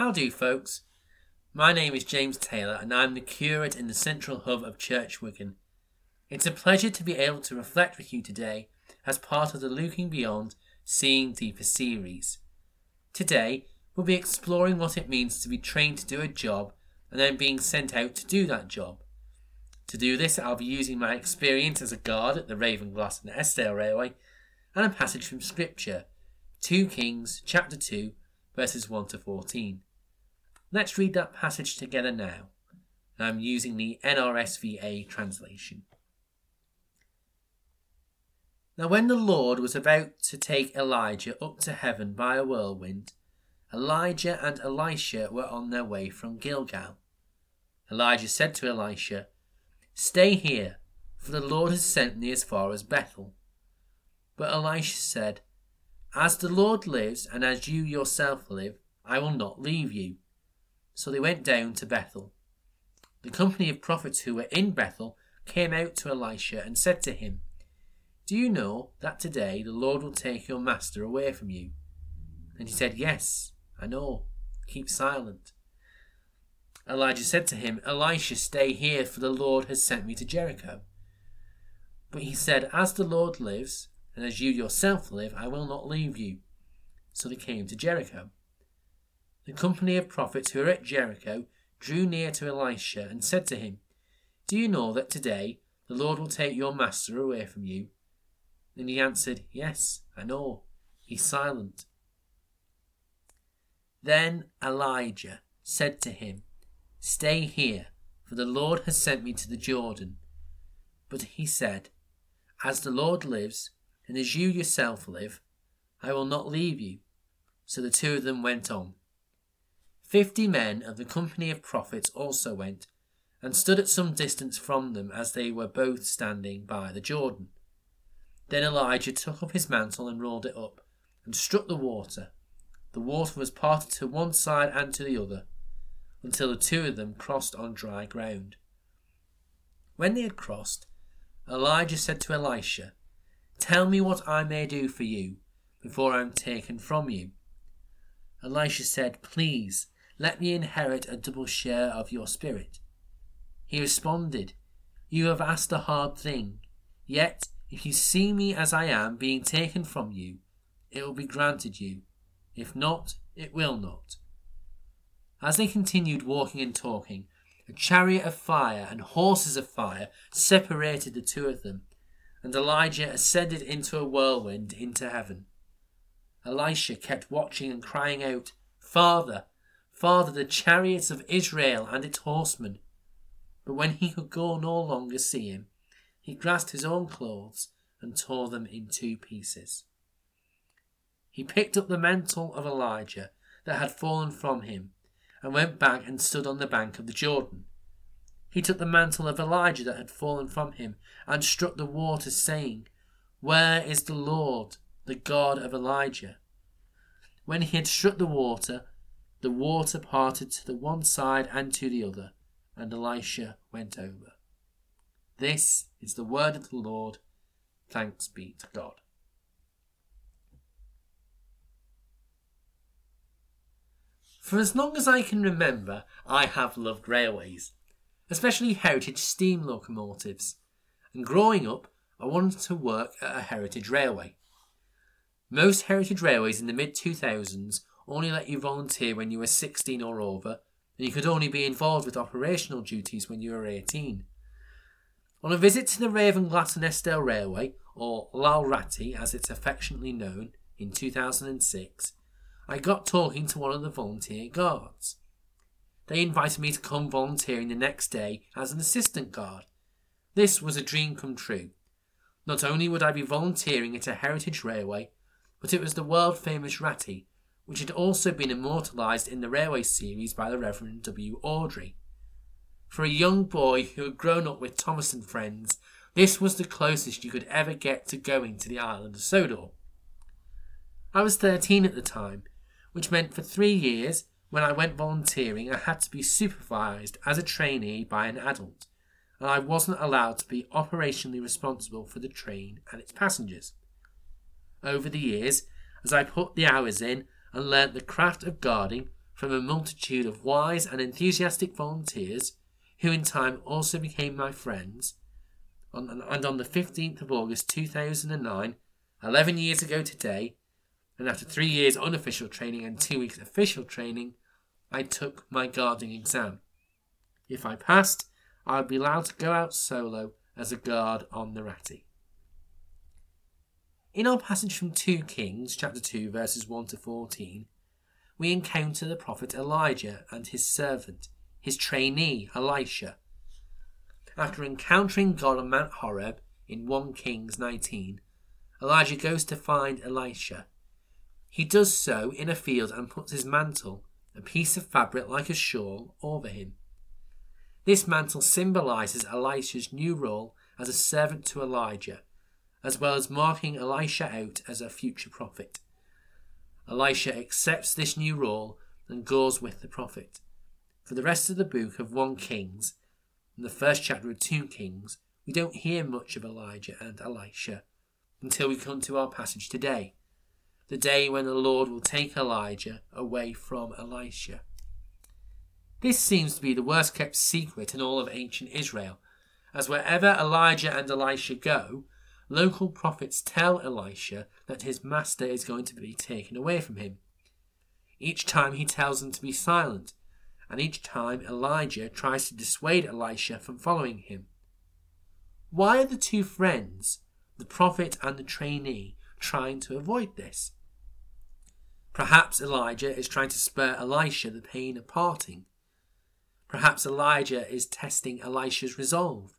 How do, folks? My name is James Taylor, and I'm the curate in the central hub of Church Wigan. It's a pleasure to be able to reflect with you today as part of the Looking Beyond, Seeing Deeper series. Today, we'll be exploring what it means to be trained to do a job and then being sent out to do that job. To do this, I'll be using my experience as a guard at the Ravenglass and Eskdale Railway and a passage from Scripture, 2 Kings chapter 2, verses 1 to 14. Let's read that passage together now. I'm using the NRSVA translation. Now, when the Lord was about to take Elijah up to heaven by a whirlwind, Elijah and Elisha were on their way from Gilgal. Elijah said to Elisha, Stay here, for the Lord has sent me as far as Bethel. But Elisha said, As the Lord lives, and as you yourself live, I will not leave you. So they went down to Bethel. The company of prophets who were in Bethel came out to Elisha and said to him, Do you know that today the Lord will take your master away from you? And he said, Yes, I know. Keep silent. Elijah said to him, Elisha, stay here, for the Lord has sent me to Jericho. But he said, As the Lord lives, and as you yourself live, I will not leave you. So they came to Jericho. The company of prophets who were at Jericho drew near to Elisha and said to him, Do you know that today the Lord will take your master away from you? And he answered, Yes, I know. Be silent. Then Elijah said to him, Stay here, for the Lord has sent me to the Jordan. But he said, As the Lord lives, and as you yourself live, I will not leave you. So the two of them went on. Fifty men of the company of prophets also went, and stood at some distance from them as they were both standing by the Jordan. Then Elijah took up his mantle and rolled it up, and struck the water. The water was parted to one side and to the other until the two of them crossed on dry ground. When they had crossed, Elijah said to Elisha, Tell me what I may do for you before I am taken from you. Elisha said, Please, let me inherit a double share of your spirit. He responded, You have asked a hard thing, yet if you see me as I am being taken from you, it will be granted you. If not, it will not. As they continued walking and talking, a chariot of fire and horses of fire separated the two of them, and Elijah ascended into a whirlwind into heaven. Elisha kept watching and crying out, Father, Father, the chariots of Israel and its horsemen. But when he could go no longer see him, he grasped his own clothes and tore them in two pieces. He picked up the mantle of Elijah that had fallen from him and went back and stood on the bank of the Jordan. He took the mantle of Elijah that had fallen from him and struck the water, saying, Where is the Lord, the God of Elijah? When he had struck the water, the water parted to the one side and to the other, and Elisha went over. This is the word of the Lord. Thanks be to God. For as long as I can remember, I have loved railways, especially heritage steam locomotives. And growing up, I wanted to work at a heritage railway. Most heritage railways in the mid 2000s only let you volunteer when you were 16 or over, and you could only be involved with operational duties when you were 18. On a visit to the Ravenglass and Eskdale Railway, or Lal as it's affectionately known, in 2006, I got talking to one of the volunteer guards. They invited me to come volunteering the next day as an assistant guard. This was a dream come true. Not only would I be volunteering at a heritage railway, but it was the world famous Ratty, which had also been immortalised in the railway series by the Reverend W. Awdry. For a young boy who had grown up with Thomas and friends, this was the closest you could ever get to going to the island of Sodor. I was 13 at the time, which meant for three years, when I went volunteering, I had to be supervised as a trainee by an adult, and I wasn't allowed to be operationally responsible for the train and its passengers. Over the years, as I put the hours in and learnt the craft of guarding, from a multitude of wise and enthusiastic volunteers, who in time also became my friends. and on the 15th of August 2009, 11 years ago today, and after three years unofficial training and two weeks official training, I took my guarding exam. If I passed, I would be allowed to go out solo as a guard on the Ratty. In our passage from 2 Kings, chapter 2, verses 1 to 14, we encounter the prophet Elijah and his servant, his trainee Elisha. After encountering God on Mount Horeb in 1 Kings 19, Elijah goes to find Elisha. He does so in a field and puts his mantle, a piece of fabric like a shawl, over him. This mantle symbolizes Elisha's new role as a servant to Elijah, as well as marking Elisha out as a future prophet. Elisha accepts this new role and goes with the prophet. For the rest of the book of 1 Kings and the first chapter of 2 Kings, we don't hear much of Elijah and Elisha until we come to our passage today, the day when the Lord will take Elijah away from Elisha. This seems to be the worst kept secret in all of ancient Israel, as wherever Elijah and Elisha go, local prophets tell Elisha that his master is going to be taken away from him. Each time he tells them to be silent, and each time Elijah tries to dissuade Elisha from following him. Why are the two friends, the prophet and the trainee, trying to avoid this? Perhaps Elijah is trying to spare Elisha the pain of parting. Perhaps Elijah is testing Elisha's resolve.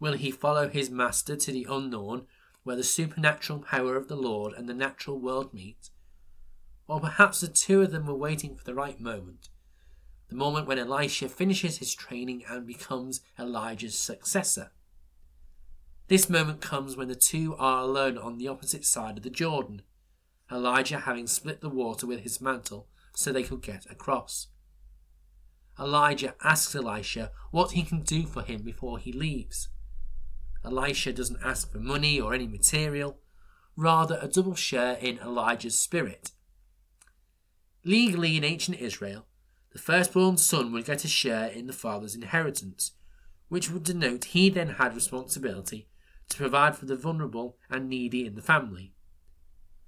Will he follow his master to the unknown, where the supernatural power of the Lord and the natural world meet? Or perhaps the two of them were waiting for the right moment, the moment when Elisha finishes his training and becomes Elijah's successor. This moment comes when the two are alone on the opposite side of the Jordan, Elijah having split the water with his mantle so they could get across. Elijah asks Elisha what he can do for him before he leaves. Elisha doesn't ask for money or any material, rather, a double share in Elijah's spirit. Legally, in ancient Israel, the firstborn son would get a share in the father's inheritance, which would denote he then had responsibility to provide for the vulnerable and needy in the family.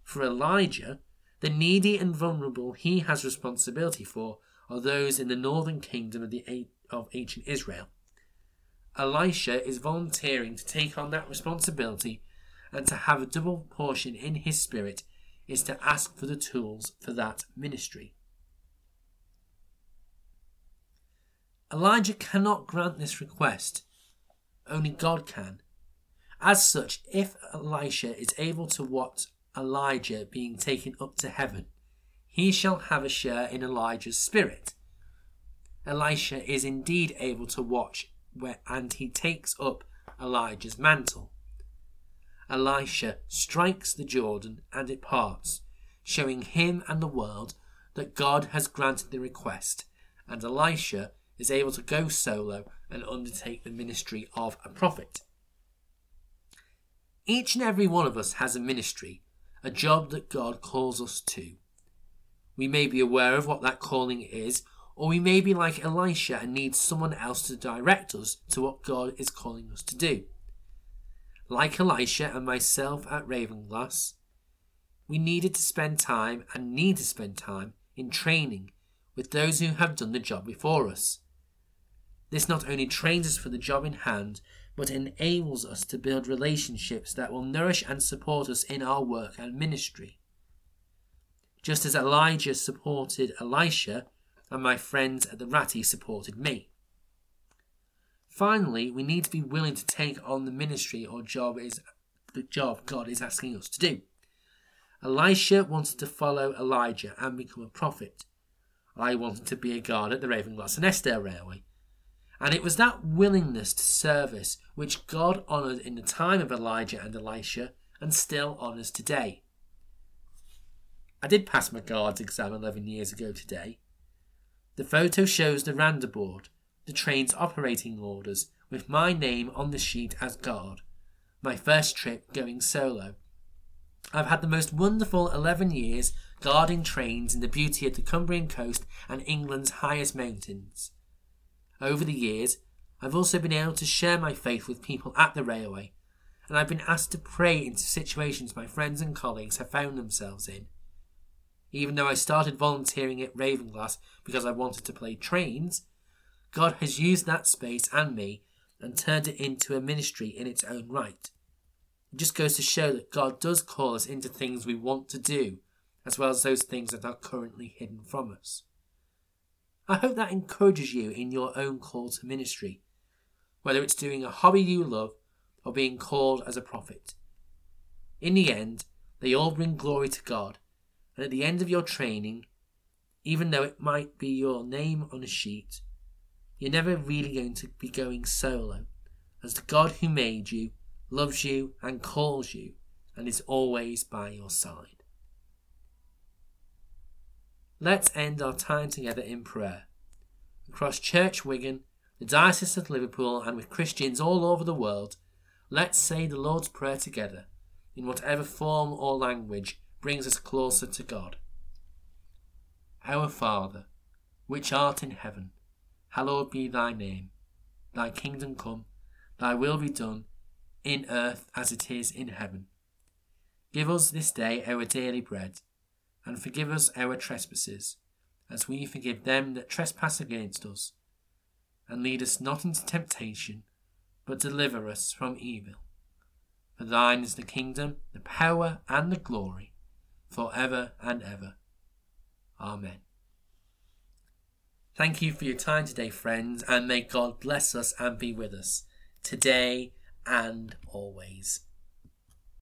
For Elijah, the needy and vulnerable he has responsibility for are those in the northern kingdom of, the, of ancient Israel. Elisha is volunteering to take on that responsibility and to have a double portion in his spirit is to ask for the tools for that ministry. Elijah cannot grant this request, only God can. As such, if Elisha is able to watch Elijah being taken up to heaven, he shall have a share in Elijah's spirit. Elisha is indeed able to watch where, and he takes up Elijah's mantle. Elisha strikes the Jordan and it parts, showing him and the world that God has granted the request, and Elisha is able to go solo and undertake the ministry of a prophet. Each and every one of us has a ministry, a job that God calls us to. We may be aware of what that calling is or we may be like Elisha and need someone else to direct us to what God is calling us to do. Like Elisha and myself at Ravenglass, we needed to spend time and need to spend time in training with those who have done the job before us. This not only trains us for the job in hand, but enables us to build relationships that will nourish and support us in our work and ministry. Just as Elijah supported Elisha and my friends at the Ratty supported me. Finally, we need to be willing to take on the ministry or job is the job God is asking us to do. Elisha wanted to follow Elijah and become a prophet. I wanted to be a guard at the Ravenglass and Eskdale Railway. And it was that willingness to service which God honoured in the time of Elijah and Elisha and still honours today. I did pass my guards exam 11 years ago today, the photo shows the Randa board, the train's operating orders, with my name on the sheet as guard. My first trip going solo. I've had the most wonderful 11 years guarding trains in the beauty of the Cumbrian coast and England's highest mountains. Over the years, I've also been able to share my faith with people at the railway, and I've been asked to pray into situations my friends and colleagues have found themselves in. Even though I started volunteering at Ravenglass because I wanted to play trains, God has used that space and me and turned it into a ministry in its own right. It just goes to show that God does call us into things we want to do, as well as those things that are currently hidden from us. I hope that encourages you in your own call to ministry, whether it's doing a hobby you love or being called as a prophet. In the end, they all bring glory to God, and at the end of your training, even though it might be your name on a sheet, you're never really going to be going solo, as the God who made you loves you and calls you and is always by your side. Let's end our time together in prayer. Across Church Wigan, the Diocese of Liverpool, and with Christians all over the world, let's say the Lord's Prayer together, in whatever form or language brings us closer to God. Our Father, which art in heaven, hallowed be thy name. Thy kingdom come, thy will be done, in earth as it is in heaven. Give us this day our daily bread, and forgive us our trespasses, as we forgive them that trespass against us. And lead us not into temptation, but deliver us from evil. For thine is the kingdom, the power, and the glory, for ever and ever. Amen. Thank you for your time today, friends, and may God bless us and be with us today and always.